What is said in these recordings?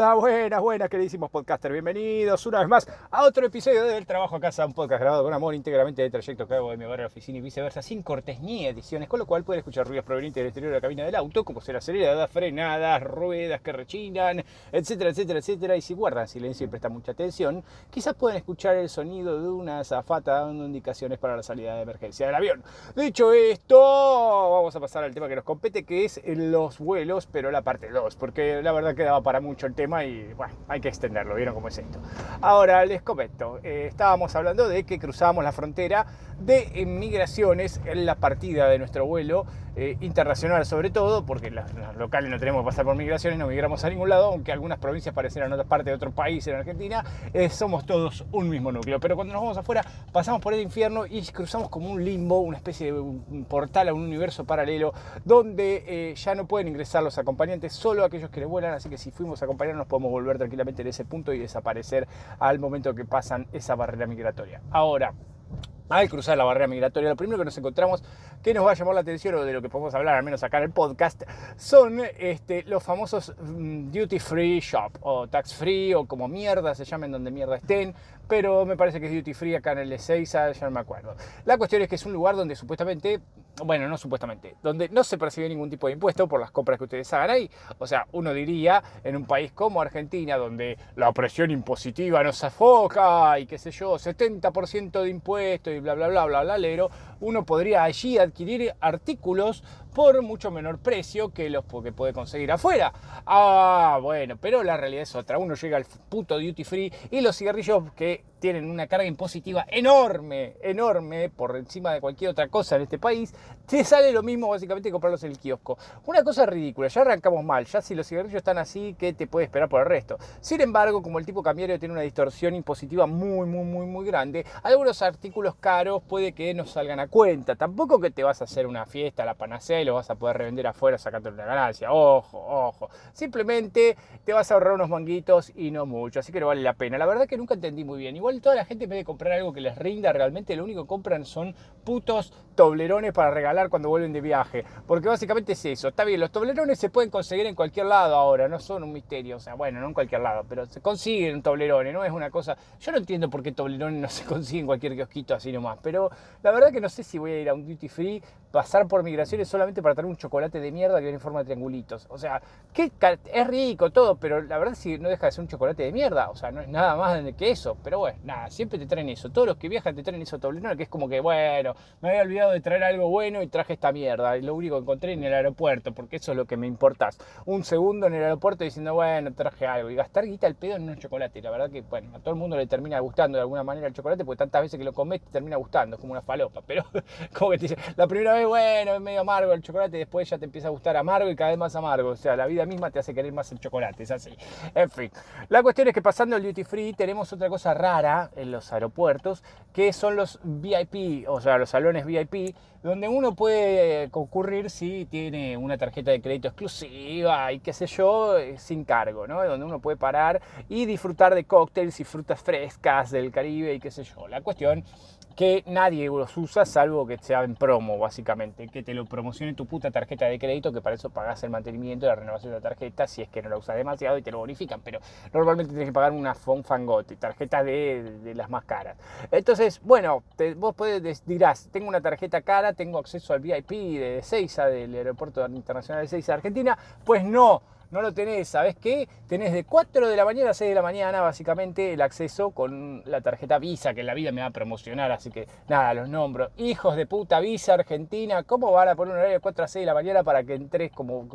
Buenas, buenas, queridísimos podcasters. Bienvenidos una vez más a otro episodio del Trabajo a Casa, un podcast grabado con amor íntegramente de trayecto que hago de mi hogar a la oficina y viceversa, sin cortes ni ediciones, con lo cual pueden escuchar ruidos provenientes del exterior de la cabina del auto, como ser aceleradas, frenadas, ruedas que rechinan, etcétera, etcétera, etcétera. Y si guardan silencio y prestan mucha atención, quizás pueden escuchar el sonido de una azafata dando indicaciones para la salida de emergencia del avión. Dicho esto, vamos a pasar al tema que nos compete, que es los vuelos, pero la parte 2, porque la verdad quedaba para mucho el tema y bueno, hay que extenderlo, ¿vieron cómo es esto? Ahora les comento, eh, estábamos hablando de que cruzamos la frontera de migraciones en la partida de nuestro vuelo eh, internacional sobre todo, porque los, locales no tenemos que pasar por migraciones, no migramos a ningún lado, aunque algunas provincias parecieran otra parte de otro país en Argentina, eh, somos todos un mismo núcleo. Pero cuando nos vamos afuera, pasamos por el infierno y cruzamos como un limbo, una especie de portal a un universo paralelo, donde ya no pueden ingresar los acompañantes, solo aquellos que le vuelan, así que si fuimos a acompañar nos podemos volver tranquilamente en ese punto y desaparecer al momento que pasan esa barrera migratoria. Ahora, al cruzar la barrera migratoria, lo primero que nos encontramos que nos va a llamar la atención o de lo que podemos hablar, al menos acá en el podcast, son este, los famosos mm, duty free shop o tax free o como mierda se llamen donde mierda estén, pero me parece que es duty free acá en el de Seiza, ya no me acuerdo. La cuestión es que es un lugar donde supuestamente, bueno, no supuestamente, donde no se percibe ningún tipo de impuesto por las compras que ustedes hagan ahí. O sea, uno diría, en un país como Argentina, donde la presión impositiva nos afoca y qué sé yo, 70% de impuestos y bla, bla, bla, bla, bla, lero, uno podría allí adquirir artículos por mucho menor precio que los que puede conseguir afuera. Ah, bueno, pero la realidad es otra. Uno llega al puto duty free y los cigarrillos que like tienen una carga impositiva enorme, enorme, por encima de cualquier otra cosa en este país, te sale lo mismo básicamente que comprarlos en el kiosco. Una cosa ridícula, ya arrancamos mal, ya si los cigarrillos están así, ¿qué te puede esperar por el resto? Sin embargo, como el tipo cambiario tiene una distorsión impositiva muy, muy, muy, muy grande, algunos artículos caros puede que no salgan a cuenta. Tampoco que te vas a hacer una fiesta, la panacea y lo vas a poder revender afuera sacando una ganancia. Ojo, ojo. Simplemente te vas a ahorrar unos manguitos y no mucho, así que no vale la pena. La verdad que nunca entendí muy bien. Igual toda la gente en vez de comprar algo que les rinda realmente, lo único que compran son putos toblerones para regalar cuando vuelven de viaje. Porque básicamente es eso. Está bien, los toblerones se pueden conseguir en cualquier lado ahora, no son un misterio. O sea, bueno, no en cualquier lado, pero se consiguen toblerones, no es una cosa... Yo no entiendo por qué toblerones no se consiguen en cualquier kiosquito así nomás. Pero la verdad que no sé si voy a ir a un duty free, pasar por migraciones solamente para traer un chocolate de mierda que viene en forma de triangulitos. O sea, que es rico todo, pero la verdad si no deja de ser un chocolate de mierda. O sea, no es nada más que eso. Pero bueno, nada, siempre te traen eso. Todos los que viajan te traen eso toblerone, que es como que, bueno, me había olvidado de traer algo bueno y traje esta mierda. Y lo único que encontré en el aeropuerto, porque eso es lo que me importas. Un segundo en el aeropuerto diciendo, bueno, traje algo. Y gastar guita el pedo en un chocolate. La verdad que, bueno, a todo el mundo le termina gustando de alguna manera el chocolate, porque tantas veces que lo comes te termina gustando, es como una falopa. Pero, como que te dice, la primera vez, bueno, es medio amargo el chocolate, después ya te empieza a gustar amargo y cada vez más amargo. O sea, la vida misma te hace querer más el chocolate, es así. En fin, la cuestión es que pasando el duty free tenemos otra cosa rara en los aeropuertos, que son los VIP, o sea, los salones VIP, donde uno puede concurrir si tiene una tarjeta de crédito exclusiva y qué sé yo, eh, sin cargo, ¿no? Donde uno puede parar y disfrutar de cócteles y frutas frescas del Caribe y qué sé yo. La cuestión que nadie los usa salvo que sea en promo, básicamente, que te lo promocione tu puta tarjeta de crédito, que para eso pagas el mantenimiento la renovación de la tarjeta, si es que no la usas demasiado y te lo bonifican, pero normalmente tienes que pagar una fangote, tarjeta de, de, las más caras. Entonces, bueno, vos puedes, dirás, tengo una tarjeta cara, tengo acceso al VIP de Seiza, del Aeropuerto Internacional de Seiza, Argentina, pues no no lo tenés, ¿sabes qué? Tenés de 4 de la mañana a 6 de la mañana, básicamente, el acceso con la tarjeta Visa, que en la vida me va a promocionar, así que nada, los nombro. Hijos de puta, Visa Argentina, ¿cómo van a poner un horario de 4 a 6 de la mañana para que entres como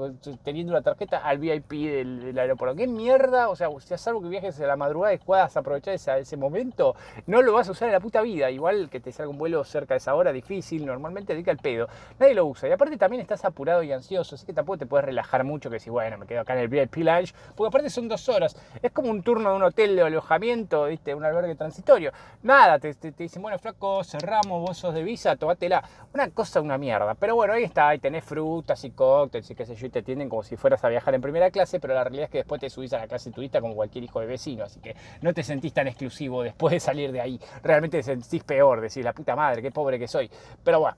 teniendo la tarjeta al VIP del, aeropuerto? ¿Qué mierda? O sea, si es algo que viajes a la madrugada y puedas aprovechar ese, ese momento, no lo vas a usar en la puta vida. Igual que te salga un vuelo cerca de esa hora, difícil, normalmente dedica el pedo. Nadie lo usa. Y aparte también estás apurado y ansioso, así que tampoco te puedes relajar mucho que si, bueno, me quedo acá en el VIP Lounge, porque aparte son dos horas. Es como un turno de un hotel de alojamiento, ¿viste? un albergue transitorio. Nada, te, dicen, bueno, flaco, cerramos, vos sos de visa, tomátela. Una cosa, una mierda. Pero bueno, ahí está, ahí tenés frutas y cócteles y qué sé yo, y te atienden como si fueras a viajar en primera clase, pero la realidad es que después te subís a la clase turista como cualquier hijo de vecino, así que no te sentís tan exclusivo después de salir de ahí. Realmente te sentís peor, decís, la puta madre, qué pobre que soy. Pero bueno,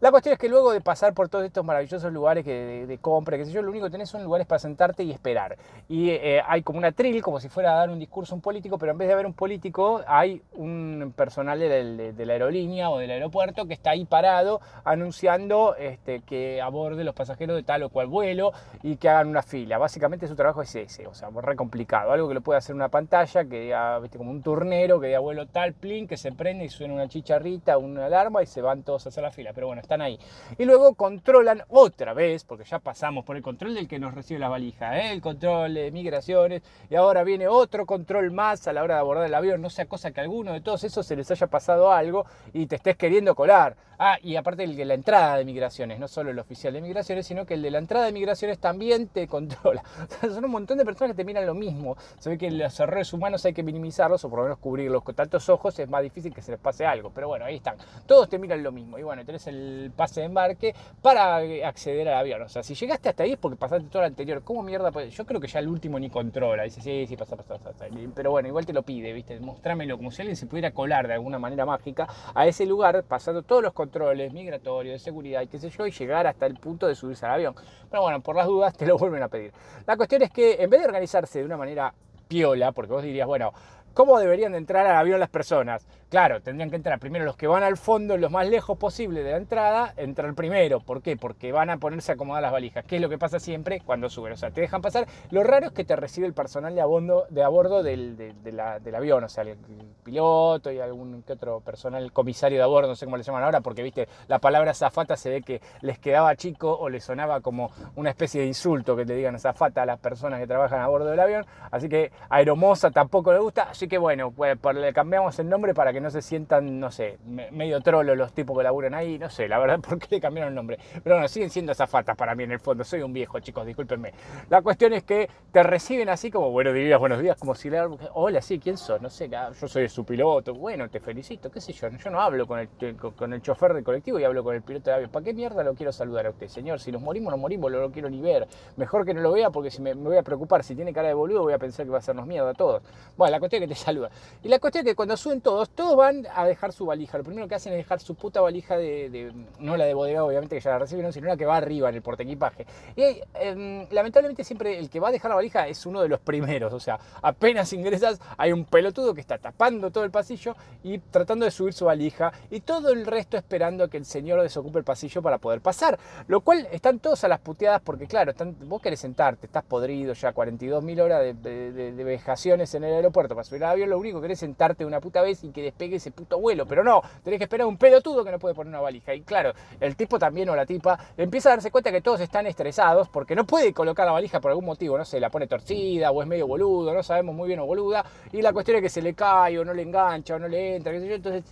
la cuestión es que luego de pasar por todos estos maravillosos lugares que, de, compra, qué sé yo, lo único que tenés son lugares para sentar y esperar. Y eh, hay como una tril, como si fuera a dar un discurso un político, pero en vez de haber un político, hay un personal de, la aerolínea o del aeropuerto que está ahí parado anunciando este, que aborde los pasajeros de tal o cual vuelo y que hagan una fila. Básicamente su trabajo es ese, o sea, re complicado. Algo que lo puede hacer una pantalla, que diga, ¿viste? como un turnero, que diga vuelo tal, plin, que se prende y suena una chicharrita, una alarma y se van todos a hacer la fila. Pero bueno, están ahí. Y luego controlan otra vez, porque ya pasamos por el control del que nos recibe la el control de migraciones, y ahora viene otro control más a la hora de abordar el avión, no sea cosa que alguno de todos esos se les haya pasado algo y te estés queriendo colar. Ah, y aparte el de la entrada de migraciones, no solo el oficial de migraciones, sino que el de la entrada de migraciones también te controla. son un montón de personas que te miran lo mismo. Se ve que los errores humanos hay que minimizarlos o por lo menos cubrirlos con tantos ojos, es más difícil que se les pase algo. Pero bueno, ahí están. Todos te miran lo mismo. Y bueno, tenés el pase de embarque para acceder al avión. O sea, si llegaste hasta ahí es porque pasaste todo lo anterior. ¿Cómo mierda? Yo creo que ya el último ni controla. Dice, sí, sí, pasa, pasa, pasa. Pero bueno, igual te lo pide, ¿viste? Mostrámelo como si alguien se pudiera colar de alguna manera mágica a ese lugar, pasando todos los controles migratorios, de seguridad y qué sé yo, y llegar hasta el punto de subirse al avión. Pero bueno, por las dudas te lo vuelven a pedir. La cuestión es que en vez de organizarse de una manera piola, porque vos dirías, bueno, ¿cómo deberían de entrar al avión las personas? Claro, tendrían que entrar primero los que van al fondo, los más lejos posible de la entrada, entrar primero. ¿Por qué? Porque van a ponerse a acomodar las valijas, ¿Qué es lo que pasa siempre cuando suben. O sea, te dejan pasar. Lo raro es que te recibe el personal de a bordo, de a bordo del, del avión, o sea, el, piloto y algún que otro personal, comisario de a bordo, no sé cómo le llaman ahora, porque viste, la palabra zafata se ve que les quedaba chico o les sonaba como una especie de insulto que te digan zafata a las personas que trabajan a bordo del avión. Así que aeromosa tampoco le gusta. Así que bueno, pues, le cambiamos el nombre para que no se sientan, no sé, medio trolo los tipos que laburan ahí, no sé, la verdad, ¿por qué le cambiaron el nombre? Pero bueno, siguen siendo azafatas para mí en el fondo, soy un viejo, chicos, discúlpenme. La cuestión es que te reciben así como, bueno, dirías buenos días, como si le hola, sí, ¿quién sos? No sé, ah, yo soy su piloto, bueno, te felicito, qué sé yo, yo no hablo con el, con el chofer del colectivo y hablo con el piloto de avión, ¿para qué mierda lo quiero saludar a usted, señor? Si nos morimos, nos morimos, no lo quiero ni ver, mejor que no lo vea porque si me, voy a preocupar, si tiene cara de boludo voy a pensar que va a hacernos miedo a todos. Bueno, la cuestión es que saluda. Y la cuestión es que cuando suben todos, todos van a dejar su valija. Lo primero que hacen es dejar su puta valija de, no la de bodega, obviamente, que ya la reciben, sino la que va arriba en el portequipaje. Y em, lamentablemente siempre el que va a dejar la valija es uno de los primeros. O sea, apenas ingresas, hay un pelotudo que está tapando todo el pasillo y tratando de subir su valija. Y todo el resto esperando a que el señor desocupe el pasillo para poder pasar. Lo cual están todos a las puteadas porque, claro, vos querés sentarte, estás podrido ya 42.000 horas de, vejaciones en el aeropuerto para subir al avión. Lo único que querés sentarte una puta vez y que despegue ese puto vuelo, pero no, tenés que esperar un pelotudo que no puede poner una valija. Y claro, el tipo también o la tipa empieza a darse cuenta que todos están estresados porque no puede colocar la valija por algún motivo, no sé, la pone torcida o es medio boludo, no sabemos muy bien o boluda, y la cuestión es que se le cae o no le engancha o no le entra, qué sé yo, entonces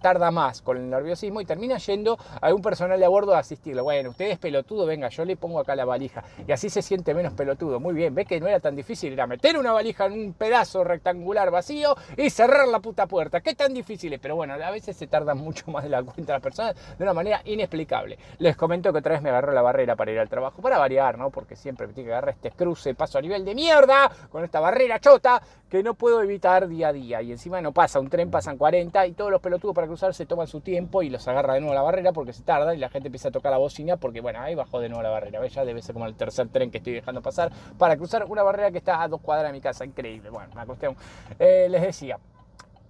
tarda más con el nerviosismo y termina yendo a algún personal de a bordo a asistirlo. Bueno, usted es pelotudo, venga, yo le pongo acá la valija. Y así se siente menos pelotudo. Muy bien, ve que no era tan difícil, era meter una valija en un pedazo rectangular vacío y cerrar la puta puerta. ¿Qué tan difícil es? Pero bueno, a veces se tarda mucho más de la cuenta las personas de una manera inexplicable. Les comento que otra vez me agarró la barrera para ir al trabajo, para variar, ¿no? Porque siempre me tiene que agarrar este cruce, paso a nivel de mierda, con esta barrera chota, que no puedo evitar día a día. Y encima no pasa, un tren pasan 40 y todos los pelotudos para cruzar se toman su tiempo y los agarra de nuevo la barrera porque se tarda y la gente empieza a tocar la bocina porque, bueno, ahí bajó de nuevo la barrera. Ya debe ser como el tercer tren que estoy dejando pasar para cruzar una barrera que está a dos cuadras de mi casa. Increíble. Bueno, una cuestión. Eh, les decía.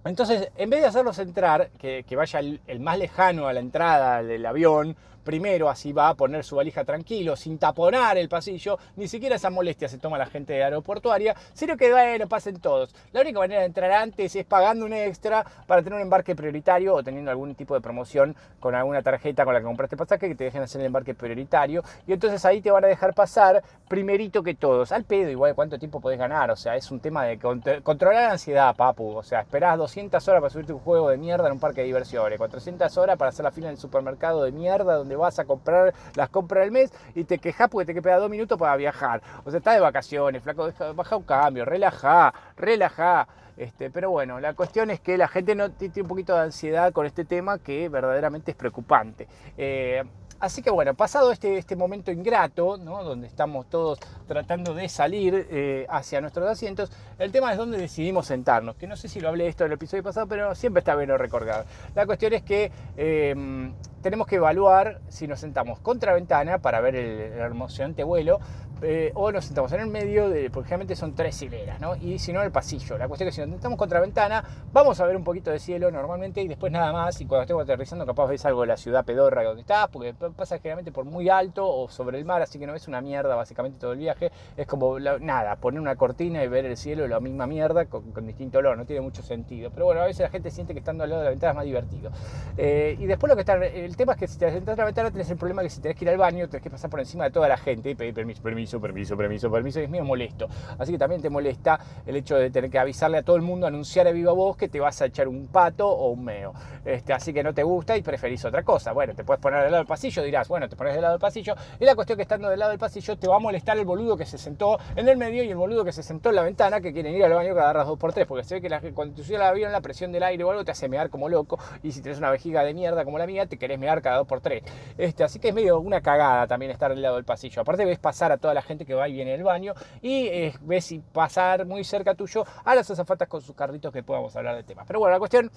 Entonces, en vez de hacerlos entrar, que, vaya el, más lejano a la entrada del avión, primero, así va a poner su valija tranquilo, sin taponar el pasillo, ni siquiera esa molestia se toma la gente de aeroportuaria, sino que bueno, pasen todos. La única manera de entrar antes es pagando un extra para tener un embarque prioritario o teniendo algún tipo de promoción con alguna tarjeta con la que compraste pasaje que te dejen hacer el embarque prioritario y entonces ahí te van a dejar pasar primerito que todos. Al pedo, igual cuánto tiempo podés ganar, o sea, es un tema de controlar la ansiedad, papu, o sea, esperás 200 horas para subirte un juego de mierda en un parque de diversiones, 400 horas para hacer la fila en el supermercado de mierda donde vas a comprar las compras del mes y te quejas porque te queda dos minutos para viajar. O sea, estás de vacaciones, flaco, baja un cambio, relaja, relaja. Este, pero bueno, la cuestión es que la gente tiene un poquito de ansiedad con este tema que verdaderamente es preocupante. Eh, Así que bueno, pasado este, este momento ingrato, donde estamos todos tratando de salir eh, hacia nuestros asientos, el tema es dónde decidimos sentarnos, que no sé si lo hablé esto en el episodio pasado, pero siempre está bien recordar. La cuestión es que em, tenemos que evaluar si nos sentamos contra ventana para ver el, el emocionante vuelo, eh, o nos sentamos en el medio, porque generalmente son tres hileras, ¿no? Y si no, en el pasillo. La cuestión es que si nos sentamos contra ventana, vamos a ver un poquito de cielo normalmente y después nada más. Y cuando estemos aterrizando, capaz ves algo de la ciudad pedorra donde estás, porque pasa generalmente por muy alto o sobre el mar, así que no ves una mierda básicamente todo el viaje. Es como nada, poner una cortina y ver el cielo, la misma mierda con, distinto olor, no tiene mucho sentido. Pero bueno, a veces la gente siente que estando al lado de la ventana es más divertido. Eh, y después lo que está, el tema es que si te sentás en la ventana tenés el problema que si tenés que ir al baño, tenés que pasar por encima de toda la gente y pedir permiso, permiso, permiso, permiso, y es medio molesto. Así que también te molesta el hecho de tener que avisarle a todo el mundo, anunciar a viva voz que te vas a echar un pato o un meo. Este, así que no te gusta y preferís otra cosa. Bueno, te puedes poner del lado del pasillo, dirás, bueno, te pones del lado del pasillo. Y la cuestión que estando del lado del pasillo te va a molestar el boludo que se sentó en el medio y el boludo que se sentó en la ventana que quieren ir al baño agarras dos por tres, porque se ve que la, cuando te al avión la presión del aire o algo te hace mear como loco y si tienes una vejiga de mierda como la mía te querés mear cada dos por tres. Este, así que es medio una cagada también estar del lado del pasillo. Aparte ves pasar a toda la gente que va y viene el baño y eh, ves pasar muy cerca tuyo a las azafatas con sus carritos que podamos hablar de temas. Pero bueno, la cuestión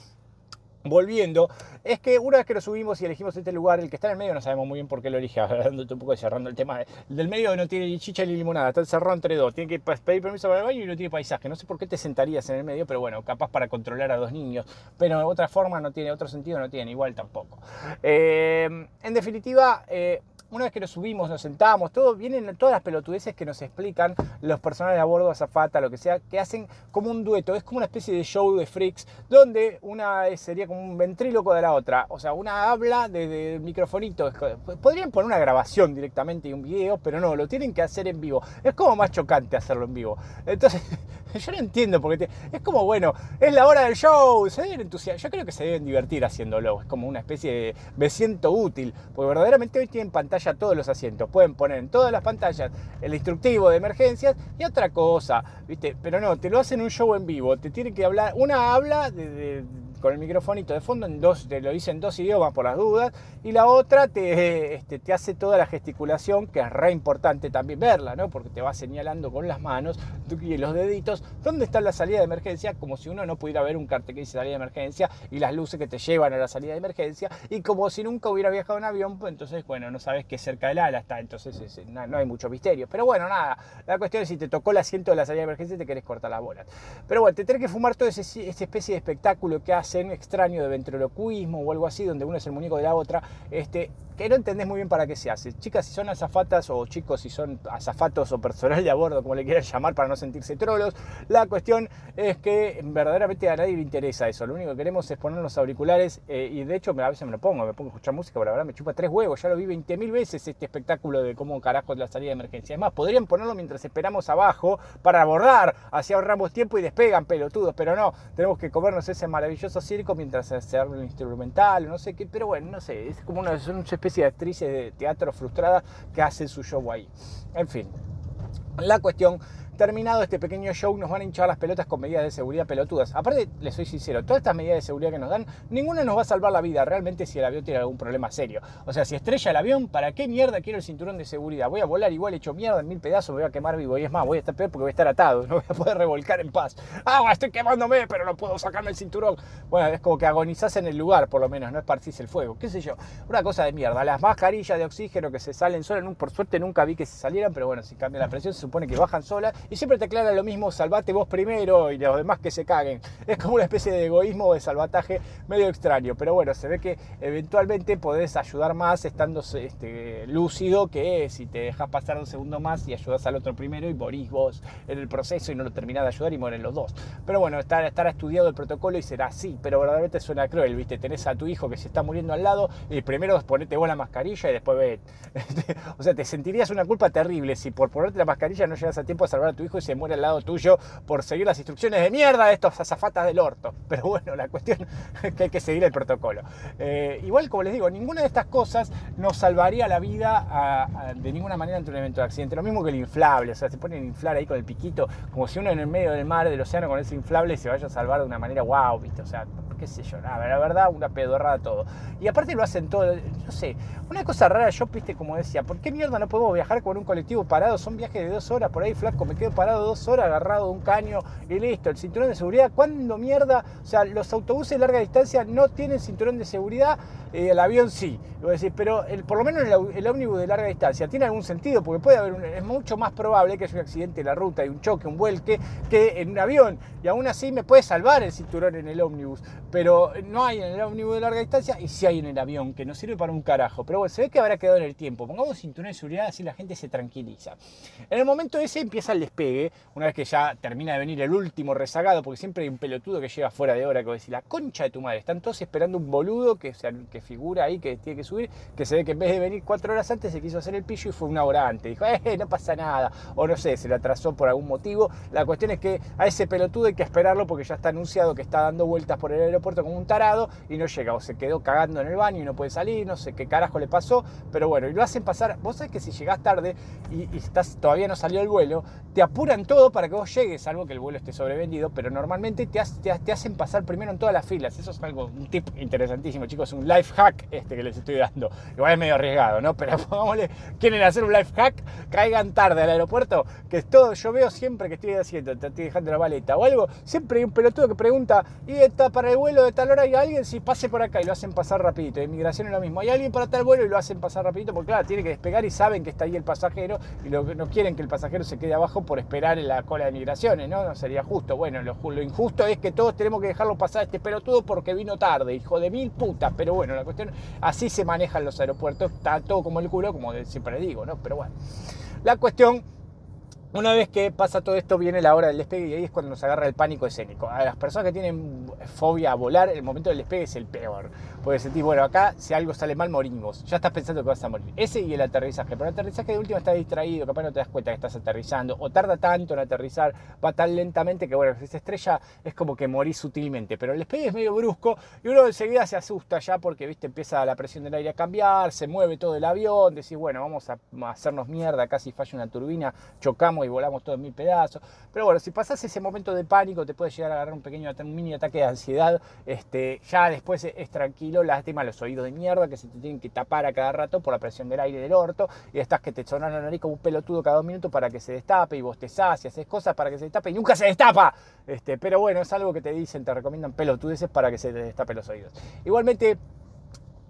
volviendo, es que una vez que lo subimos y elegimos este lugar, el que está en el medio no sabemos muy bien por qué lo elige, hablando un poco cerrando el tema, del medio no tiene ni chicha ni limonada, está encerrado entre dos, tiene que pedir permiso para el baño y no tiene paisaje, no sé por qué te sentarías en el medio, pero bueno, capaz para controlar a dos niños, pero de otra forma no tiene otro sentido, no tiene igual tampoco. Eh, en definitiva, eh, una vez que lo subimos, nos sentamos, todo, vienen todas las pelotudeces que nos explican los personajes a bordo, azafata, lo que sea, que hacen como un dueto, es como una especie de show de freaks, donde una sería como un ventríloco de la otra, o sea, una habla desde el microfonito, podrían poner una grabación directamente y un video, pero no, lo tienen que hacer en vivo, es como más chocante hacerlo en vivo, entonces yo no entiendo porque es como, bueno, es la hora del show, se deben entusiasmar, yo creo que se deben divertir haciéndolo, es como una especie de me siento útil, porque verdaderamente hoy tienen pantalla todos los asientos. Pueden poner en todas las pantallas el instructivo de emergencias y otra cosa, ¿viste? Pero no, te lo hacen un show en vivo. Te tienen que hablar, una habla de con el microfonito de fondo, en dos, te lo dice en dos idiomas por las dudas, y la otra te, este, te hace toda la gesticulación, que es re importante también verla, ¿no? porque te va señalando con las manos y los deditos dónde está la salida de emergencia, como si uno no pudiera ver un cartel que dice salida de emergencia y las luces que te llevan a la salida de emergencia, y como si nunca hubiera viajado en avión, pues entonces, bueno, no sabes qué cerca del ala está, entonces no, hay mucho misterio. Pero bueno, nada, la cuestión es si te tocó el asiento de la salida de emergencia te querés cortar las bolas. Pero bueno, te tenés que fumar ese, esa especie de espectáculo que hace extraño de ventriloquismo o algo así, donde uno es el muñeco de la otra, este, que no entendés muy bien para qué se hace. Chicas, si son azafatas o chicos, si son azafatos o personal de a bordo, como le quieran llamar, para no sentirse trolos, la cuestión es que verdaderamente a nadie le interesa eso. Lo único que queremos es poner los auriculares eh, y de hecho a veces me lo pongo, me pongo a escuchar música, pero la verdad me chupa tres huevos. Ya lo vi 20.000 veces este espectáculo de cómo carajo es la salida de emergencia. Además, podrían ponerlo mientras esperamos abajo para abordar, así ahorramos tiempo y despegan pelotudos, pero no, tenemos que comernos ese maravilloso circo mientras se hace un instrumental, no sé qué, pero bueno, no sé, es como una, una especie de actrices de teatro frustrada que hacen su show ahí. En fin, la cuestión terminado este pequeño show nos van a hinchar las pelotas con medidas de seguridad pelotudas. Aparte, les soy sincero, todas estas medidas de seguridad que nos dan, ninguna nos va a salvar la vida realmente si el avión tiene algún problema serio. O sea, si estrella el avión, ¿para qué mierda quiero el cinturón de seguridad? Voy a volar igual hecho mierda en mil pedazos, voy a quemar vivo. Y es más, voy a estar peor porque voy a estar atado, no voy a poder revolcar en paz. Ah, estoy quemándome, pero no puedo sacarme el cinturón. Bueno, es como que agonizás en el lugar, por lo menos, no esparcís el fuego. ¿Qué sé yo? Una cosa de mierda. Las mascarillas de oxígeno que se salen solas, por suerte nunca vi que se salieran, pero bueno, si cambia la presión se supone que bajan solas y siempre te aclara lo mismo salvate vos primero y los demás que se caguen. Es como una especie de egoísmo o de salvataje medio extraño, pero bueno, se ve que eventualmente podés ayudar más estando este, lúcido que si te dejas pasar un segundo más y ayudas al otro primero y morís vos en el proceso y no lo terminás de ayudar y mueren los dos. Pero bueno, estará, estará estudiado el protocolo y será así, pero verdaderamente suena cruel, ¿viste? Tenés a tu hijo que se está muriendo al lado y primero ponete vos la mascarilla y después ve. o sea, te sentirías una culpa terrible si por ponerte la mascarilla no llegas a tiempo a salvar tu hijo y se muere al lado tuyo por seguir las instrucciones de mierda de estos azafatas del orto. Pero bueno, la cuestión es que hay que seguir el protocolo. Eh, igual, como les digo, ninguna de estas cosas nos salvaría la vida de ninguna manera ante un evento de accidente. Lo mismo que el inflable, o sea, se ponen a inflar ahí con el piquito, como si uno en el medio del mar, del océano, con ese inflable se vaya a salvar de una manera wow, ¿viste? O sea, qué sé yo, nada, la verdad, una pedorrada todo. Y aparte lo hacen todo, no sé, una cosa rara, yo, viste, como decía, ¿por qué mierda no podemos viajar con un colectivo parado? Son viajes de dos horas, por ahí, flaco, me quedo parado dos horas agarrado de un caño y listo, el cinturón de seguridad, ¿cuándo mierda? O sea, los autobuses de larga distancia no tienen cinturón de seguridad, eh, el avión sí. Voy a decir, pero por lo menos el, el, ómnibus de larga distancia tiene algún sentido, porque puede haber, un, es mucho más probable que haya un accidente en la ruta y un choque, un vuelque, que en un avión. Y aún así me puede salvar el cinturón en el ómnibus, pero no hay en el ómnibus de larga distancia y sí hay en el avión, que no sirve para un carajo. Pero bueno, se ve que habrá quedado en el tiempo. Pongamos cinturón de seguridad, así la gente se tranquiliza. En el momento ese empieza el despegue, una vez que ya termina de venir el último rezagado, porque siempre hay un pelotudo que llega fuera de hora, que va a decir, la concha de tu madre, están todos esperando un boludo que, que figura ahí, que tiene que subir, que se ve que en vez de venir cuatro horas antes se quiso hacer el pillo y fue una hora antes. Dijo, eh, no pasa nada, o no sé, se le atrasó por algún motivo. La cuestión es que a ese pelotudo hay que esperarlo porque ya está anunciado que está dando vueltas por el aeropuerto como un tarado y no llega, o se quedó cagando en el baño y no puede salir, no sé qué carajo le pasó, pero bueno, y lo hacen pasar, vos sabés que si llegás tarde y, estás, todavía no salió el vuelo, te apuran todo para que vos llegues, salvo que el vuelo esté sobrevendido, pero normalmente te, te, te hacen pasar primero en todas las filas. Eso es algo, un tip interesantísimo, chicos, un life hack este que les estoy dando. Igual es medio arriesgado, ¿no? Pero pongámosle, quieren hacer un life hack, caigan tarde al aeropuerto, que es todo, yo veo siempre que estoy haciendo, te estoy dejando la maleta o algo, siempre hay un pelotudo que pregunta, ¿y está para el vuelo de tal hora hay alguien? Si pase por acá y lo hacen pasar rapidito. De inmigración es lo mismo. Hay alguien para tal vuelo y lo hacen pasar rapidito, porque claro, tiene que despegar y saben que está ahí el pasajero y lo, no quieren que el pasajero se quede abajo por esperar en la cola de migraciones, ¿no? No sería justo. Bueno, lo, lo injusto es que todos tenemos que dejarlo pasar a este pelotudo porque vino tarde, hijo de mil putas. Pero bueno, la cuestión, así se manejan los aeropuertos, está todo como el culo, como siempre digo, ¿no? Pero bueno, la cuestión una vez que pasa todo esto, viene la hora del despegue y ahí es cuando nos agarra el pánico escénico. A las personas que tienen fobia a volar, el momento del despegue es el peor. Puede sentir, bueno, acá si algo sale mal, morimos. Ya estás pensando que vas a morir. Ese y el aterrizaje. Pero el aterrizaje de última está distraído, capaz no te das cuenta que estás aterrizando. O tarda tanto en aterrizar, va tan lentamente que, bueno, si se estrella es como que morís sutilmente. Pero el despegue es medio brusco y uno enseguida se asusta ya porque, viste, empieza la presión del aire a cambiar, se mueve todo el avión, decís, bueno, vamos a hacernos mierda, casi falla una turbina, chocamos y volamos todos en mil pedazos. Pero bueno, si pasas ese momento de pánico, te puede llegar a agarrar un pequeño un mini ataque de ansiedad. Este, ya después es tranquilo, lástima los oídos de mierda que se te tienen que tapar a cada rato por la presión del aire del orto. Y estás que te sonan la nariz como un pelotudo cada dos minutos para que se destape y vos te y haces cosas para que se destape y nunca se destapa. Este, pero bueno, es algo que te dicen, te recomiendan pelotudeces para que se te destape los oídos. Igualmente,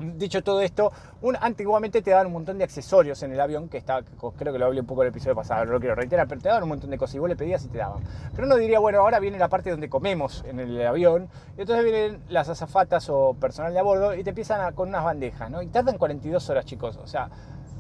Dicho todo esto, antiguamente te daban un montón de accesorios en el avión, que está, creo que lo hablé un poco en el episodio pasado, no lo quiero reiterar, pero te daban un montón de cosas y vos le pedías y te daban. Pero uno diría, bueno, ahora viene la parte donde comemos en el avión, y entonces vienen las azafatas o personal de a bordo y te empiezan con unas bandejas, ¿no? Y tardan 42 horas, chicos, o sea,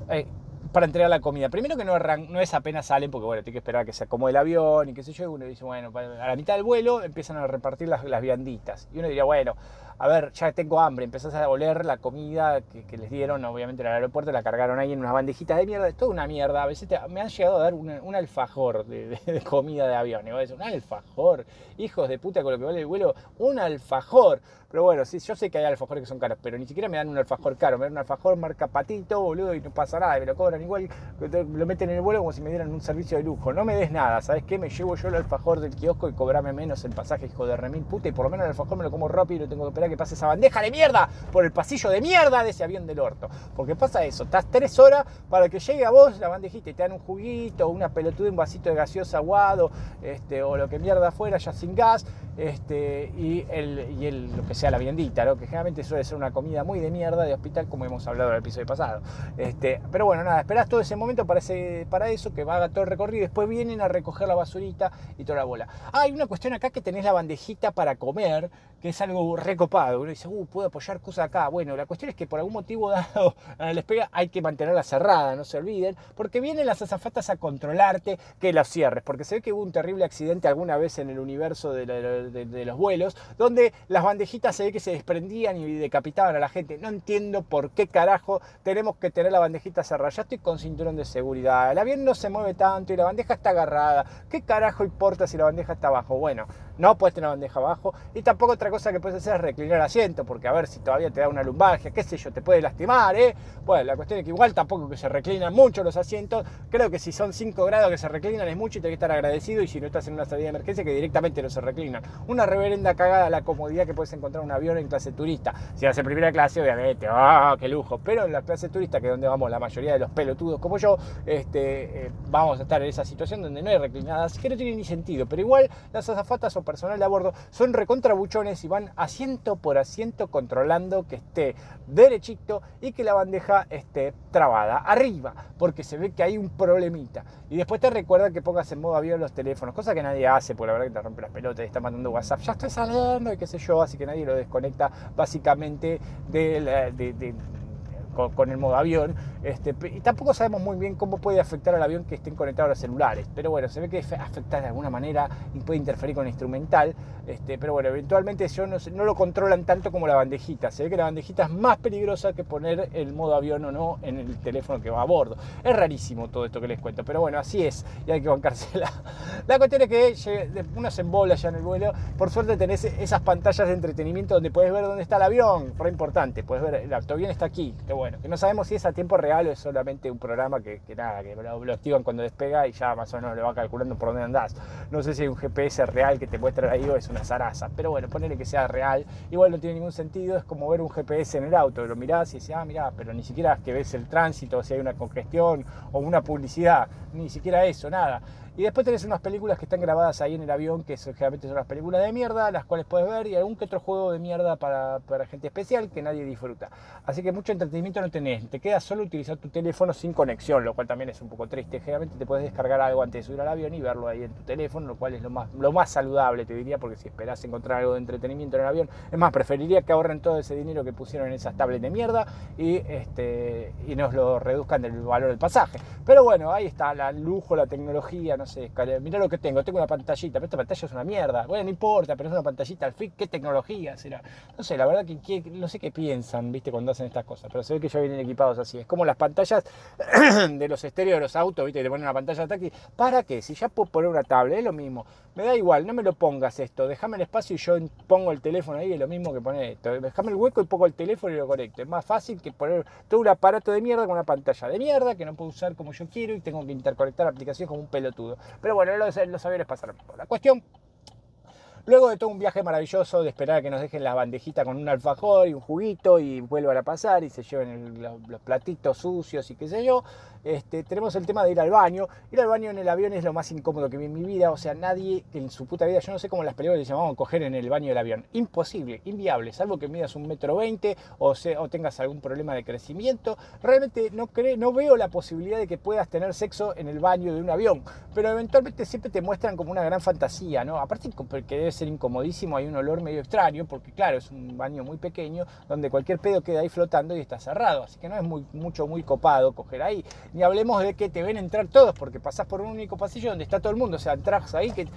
eh, para entregar la comida. Primero que no, no es apenas salen, porque bueno, tiene que esperar a que se acomode el avión y qué sé yo, y uno dice, bueno, a la mitad del vuelo empiezan a repartir las, las vianditas. Y uno diría, bueno, a ver, ya tengo hambre, empezás a oler la comida que, les dieron, obviamente en el aeropuerto, la cargaron ahí en unas bandejitas de mierda, es toda una mierda. A veces me han llegado a dar un alfajor de, comida de avión. Y un alfajor, hijos de puta con lo que vale el vuelo, un alfajor. Pero bueno, sí, yo sé que hay alfajores que son caros, pero ni siquiera me dan un alfajor caro, me dan un alfajor marca patito, boludo, y no pasa nada, me lo cobran igual, lo meten en el vuelo como si me dieran un servicio de lujo. No me des nada, ¿sabes qué? Me llevo yo el alfajor del kiosco y cobrame menos el pasaje, hijo de remil puta, y por lo menos el alfajor me lo como rápido y no tengo que esperar que pase esa bandeja de mierda por el pasillo de mierda de ese avión del orto. Porque pasa eso, estás tres horas para que llegue a vos la bandejita y te dan un juguito, una pelotuda, un vasito de gaseosa aguado, este, o lo que mierda fuera, ya sin gas, este, y, el, y el, lo que sea la viandita, ¿no? que generalmente suele ser una comida muy de mierda de hospital, como hemos hablado en el episodio pasado. Este, pero bueno, nada, esperás todo ese momento para, ese, para eso, que haga todo el recorrido, y después vienen a recoger la basurita y toda la bola. Ah, hay una cuestión acá que tenés la bandejita para comer, que es algo recopado. Uno dice, uh, puedo apoyar cosas acá. Bueno, la cuestión es que por algún motivo dado a la despega hay que mantenerla cerrada, no se olviden, porque vienen las azafatas a controlarte que la cierres, porque se ve que hubo un terrible accidente alguna vez en el universo de, de los vuelos, donde las bandejitas se ve que se desprendían y decapitaban a la gente. No entiendo por qué carajo tenemos que tener la bandejita cerrada. Ya estoy con cinturón de seguridad. El avión no se mueve tanto y la bandeja está agarrada. ¿Qué carajo importa si la bandeja está abajo? Bueno, no puedes tener la bandeja abajo. Y tampoco otra cosa que puedes hacer es reclinar el asiento, porque a ver si todavía te da una lumbalgia, qué sé yo, te puede lastimar, ¿eh? Bueno, la cuestión es que igual tampoco que se reclinan mucho los asientos. Creo que si son 5 grados que se reclinan es mucho y tenés que estar agradecido. Y si no estás en una salida de emergencia, que directamente no se reclinan. Una reverenda cagada la comodidad que puedes encontrar en un avión en clase turista. Si vas en primera clase, obviamente, ¡ah, qué lujo! Pero en la clase turista, que es donde vamos la mayoría de los pelotudos como yo, este, eh, vamos a estar en esa situación donde no hay reclinadas, que no tiene ni sentido. Pero igual las azafatas personal de a bordo son recontrabuchones y van asiento por asiento controlando que esté derechito y que la bandeja esté trabada arriba, porque se ve que hay un problemita. Y después te recuerda que pongas en modo avión los teléfonos, cosa que nadie hace, porque la verdad que te rompe las pelotas y está mandando WhatsApp, ya estoy saliendo y qué sé yo, así que nadie lo desconecta básicamente de, de con, el modo avión. Este, y tampoco sabemos muy bien cómo puede afectar al avión que estén conectados los celulares. Pero bueno, se ve que afecta de alguna manera y puede interferir con el instrumental. Este, pero bueno, eventualmente yo no, lo controlan tanto como la bandejita. Se ve que la bandejita es más peligrosa que poner el modo avión o no en el teléfono que va a bordo. Es rarísimo todo esto que les cuento. Pero bueno, así es y hay que bancársela. La cuestión es que uno se embola ya en el vuelo. Por suerte tenés esas pantallas de entretenimiento donde puedes ver dónde está el avión. Re importante. Puedes ver, el avión está aquí que no sabemos si es a tiempo real o es solamente un programa que, nada, que lo, activan cuando despega y ya más o menos le va calculando por dónde andás. No sé si hay un GPS real que te muestra ahí o es una zaraza, pero bueno, ponele que sea real, igual no tiene ningún sentido, es como ver un GPS en el auto, lo mirás y decís, ah, mirá, pero ni siquiera es que ves el tránsito, si hay una congestión o una publicidad, ni siquiera eso, nada. Y después tenés unas películas que están grabadas ahí en el avión, que generalmente son las películas de mierda, las cuales puedes ver, y algún que otro juego de mierda para, para, gente especial que nadie disfruta. Así que mucho entretenimiento no tenés, te queda solo utilizar tu teléfono sin conexión, lo cual también es un poco triste. Generalmente te puedes descargar algo antes de subir al avión y verlo ahí en tu teléfono, lo cual es lo más, lo más saludable, te diría, porque si esperás encontrar algo de entretenimiento en el avión, es más, preferiría que ahorren todo ese dinero que pusieron en esas tablets de mierda y, este, y nos lo reduzcan del valor del pasaje. Pero bueno, ahí está, el lujo, la tecnología, no sé, mira lo que tengo, tengo una pantallita, pero esta pantalla es una mierda, bueno, no importa, pero es una pantallita, al fin, ¿qué tecnología será? No sé, la verdad que, no sé qué piensan, viste, cuando hacen estas cosas, pero se ve que ya vienen equipados así, es como las pantallas de los estéreos de los autos, viste, te ponen una pantalla táctil, ¿para qué? Si ya puedo poner una tablet, es lo mismo, me da igual, no me lo pongas esto, déjame el espacio y yo pongo el teléfono ahí, es lo mismo que poner esto, déjame el hueco y pongo el teléfono y lo conecto, es más fácil que poner todo un aparato de mierda con una pantalla de mierda que no puedo usar como yo quiero y tengo que interconectar aplicaciones como un pelotudo. Pero bueno, los, los aviones pasaron por la cuestión. Luego de todo un viaje maravilloso de esperar a que nos dejen la bandejita con un alfajor y un juguito y vuelvan a pasar y se lleven los platitos sucios y qué sé yo, este, tenemos el tema de ir al baño. Ir al baño en el avión es lo más incómodo que vi en mi vida. O sea, nadie en su puta vida, yo no sé cómo las películas le llamaban coger en el baño del avión. Imposible, inviable, salvo que midas un metro veinte o, o tengas algún problema de crecimiento. Realmente no, no veo la posibilidad de que puedas tener sexo en el baño de un avión. Pero eventualmente siempre te muestran como una gran fantasía, ¿no? Aparte que debe ser incomodísimo, hay un olor medio extraño, porque claro, es un baño muy pequeño donde cualquier pedo queda ahí flotando y está cerrado. Así que no es mucho, muy copado coger ahí. Ni hablemos de que te ven entrar todos, porque pasás por un único pasillo donde está todo el mundo. O sea, entras ahí, que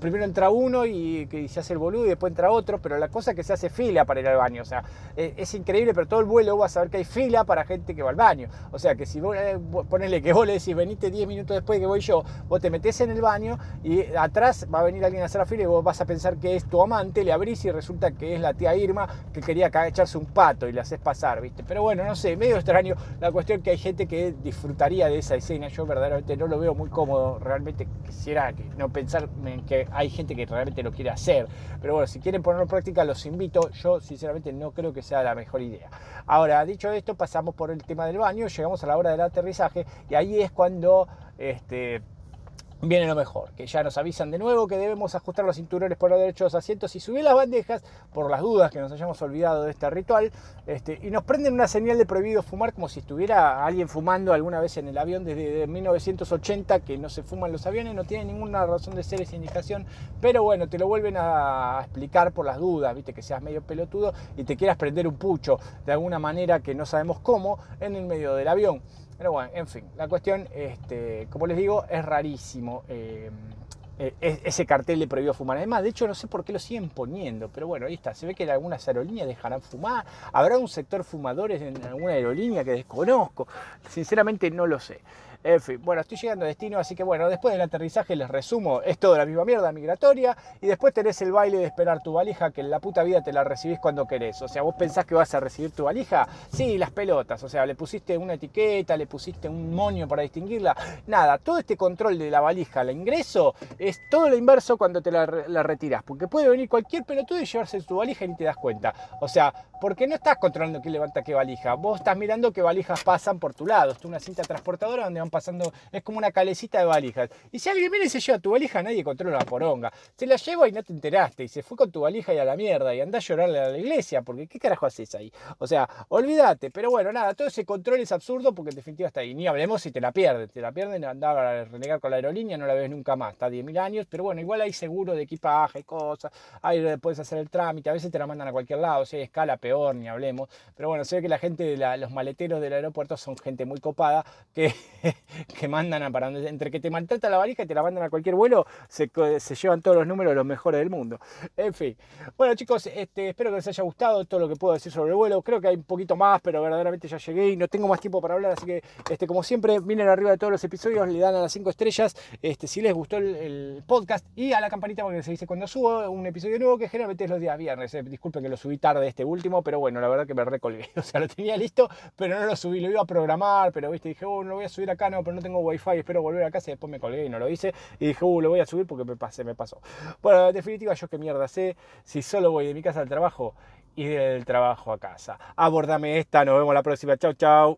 primero entra uno y que se hace el boludo y después entra otro, pero la cosa es que se hace fila para ir al baño. O sea, eh, es increíble, pero todo el vuelo vas a ver que hay fila para gente que va al baño. O sea, que si vos eh, ponele que vos le decís, venite 10 minutos después que voy yo, vos te metés en el baño y atrás va a venir alguien a hacer la fila y vos vas a pensar que es tu amante, le abrís y resulta que es la tía Irma que quería echarse un pato y le haces pasar, ¿viste? Pero bueno, no sé, medio extraño la cuestión que hay gente que disfrutaría de esa escena. Yo verdaderamente no lo veo muy cómodo. Realmente quisiera que, no pensar que hay gente que realmente lo quiere hacer. Pero bueno, si quieren ponerlo en práctica, los invito. Yo sinceramente no creo que sea la mejor idea. Ahora, dicho esto, pasamos por el tema del baño, llegamos a la hora del aterrizaje y ahí es cuando este, viene lo mejor, que ya nos avisan de nuevo que debemos ajustar los cinturones por los derechos asientos y subir las bandejas por las dudas que nos hayamos olvidado de este ritual este, y nos prenden una señal de prohibido fumar como si estuviera alguien fumando alguna vez en el avión desde 1980 que no se fuman los aviones, no tiene ninguna razón de ser esa indicación, pero bueno, te lo vuelven a explicar por las dudas, viste que seas medio pelotudo y te quieras prender un pucho de alguna manera que no sabemos cómo en el medio del avión. Pero bueno, en fin, la cuestión, este, como les digo, es rarísimo. Eh, eh, ese cartel le prohibió fumar. Además, de hecho, no sé por qué lo siguen poniendo, pero bueno, ahí está. Se ve que en algunas aerolíneas dejarán fumar. Habrá un sector fumadores en alguna aerolínea que desconozco. Sinceramente, no lo sé. En fin, bueno, estoy llegando a destino, así que bueno, después del aterrizaje les resumo, es todo la misma mierda migratoria y después tenés el baile de esperar tu valija que en la puta vida te la recibís cuando querés. O sea, vos pensás que vas a recibir tu valija, sí, las pelotas, o sea, le pusiste una etiqueta, le pusiste un moño para distinguirla, nada, todo este control de la valija al ingreso es todo lo inverso cuando te la, la retirás, porque puede venir cualquier pelotudo y llevarse tu valija y ni te das cuenta. O sea, porque no estás controlando quién levanta qué valija, vos estás mirando qué valijas pasan por tu lado, es una cinta transportadora donde van pasando, es como una calecita de valijas. Y si alguien viene y se lleva tu valija, nadie controla la poronga. Se la lleva y no te enteraste, y se fue con tu valija y a la mierda, y anda a llorarle a la iglesia, porque ¿qué carajo haces ahí? O sea, olvídate, pero bueno, nada, todo ese control es absurdo porque en definitiva está ahí. Ni hablemos si te la pierden, te la pierden, andaba a renegar con la aerolínea, no la ves nunca más, está 10.000 años, pero bueno, igual hay seguro de equipaje, cosas, ahí puedes hacer el trámite, a veces te la mandan a cualquier lado, si hay escala, peor, ni hablemos. Pero bueno, se ve que la gente, de los maleteros del aeropuerto son gente muy copada que, que mandan a para entre que te maltrata la valija y te la mandan a cualquier vuelo, se, se llevan todos los números los mejores del mundo. En fin. Bueno chicos, este, espero que les haya gustado todo lo que puedo decir sobre el vuelo. Creo que hay un poquito más, pero verdaderamente ya llegué y no tengo más tiempo para hablar, así que este, como siempre, miren arriba de todos los episodios, le dan a las 5 estrellas este, si les gustó el, podcast y a la campanita porque se dice cuando subo un episodio nuevo que generalmente es los días viernes. Eh, disculpen que lo subí tarde este último, pero bueno, la verdad que me recolgué. O sea, lo tenía listo, pero no lo subí, lo iba a programar, pero viste, dije, oh, no voy a subir acá, pero no tengo wifi, espero volver a casa y después me colgué y no lo hice. Y dije, uh, lo voy a subir porque me pasé, me pasó. Bueno, en definitiva, yo qué mierda sé si solo voy de mi casa al trabajo y del trabajo a casa. Abordame esta, nos vemos la próxima. Chau, chau.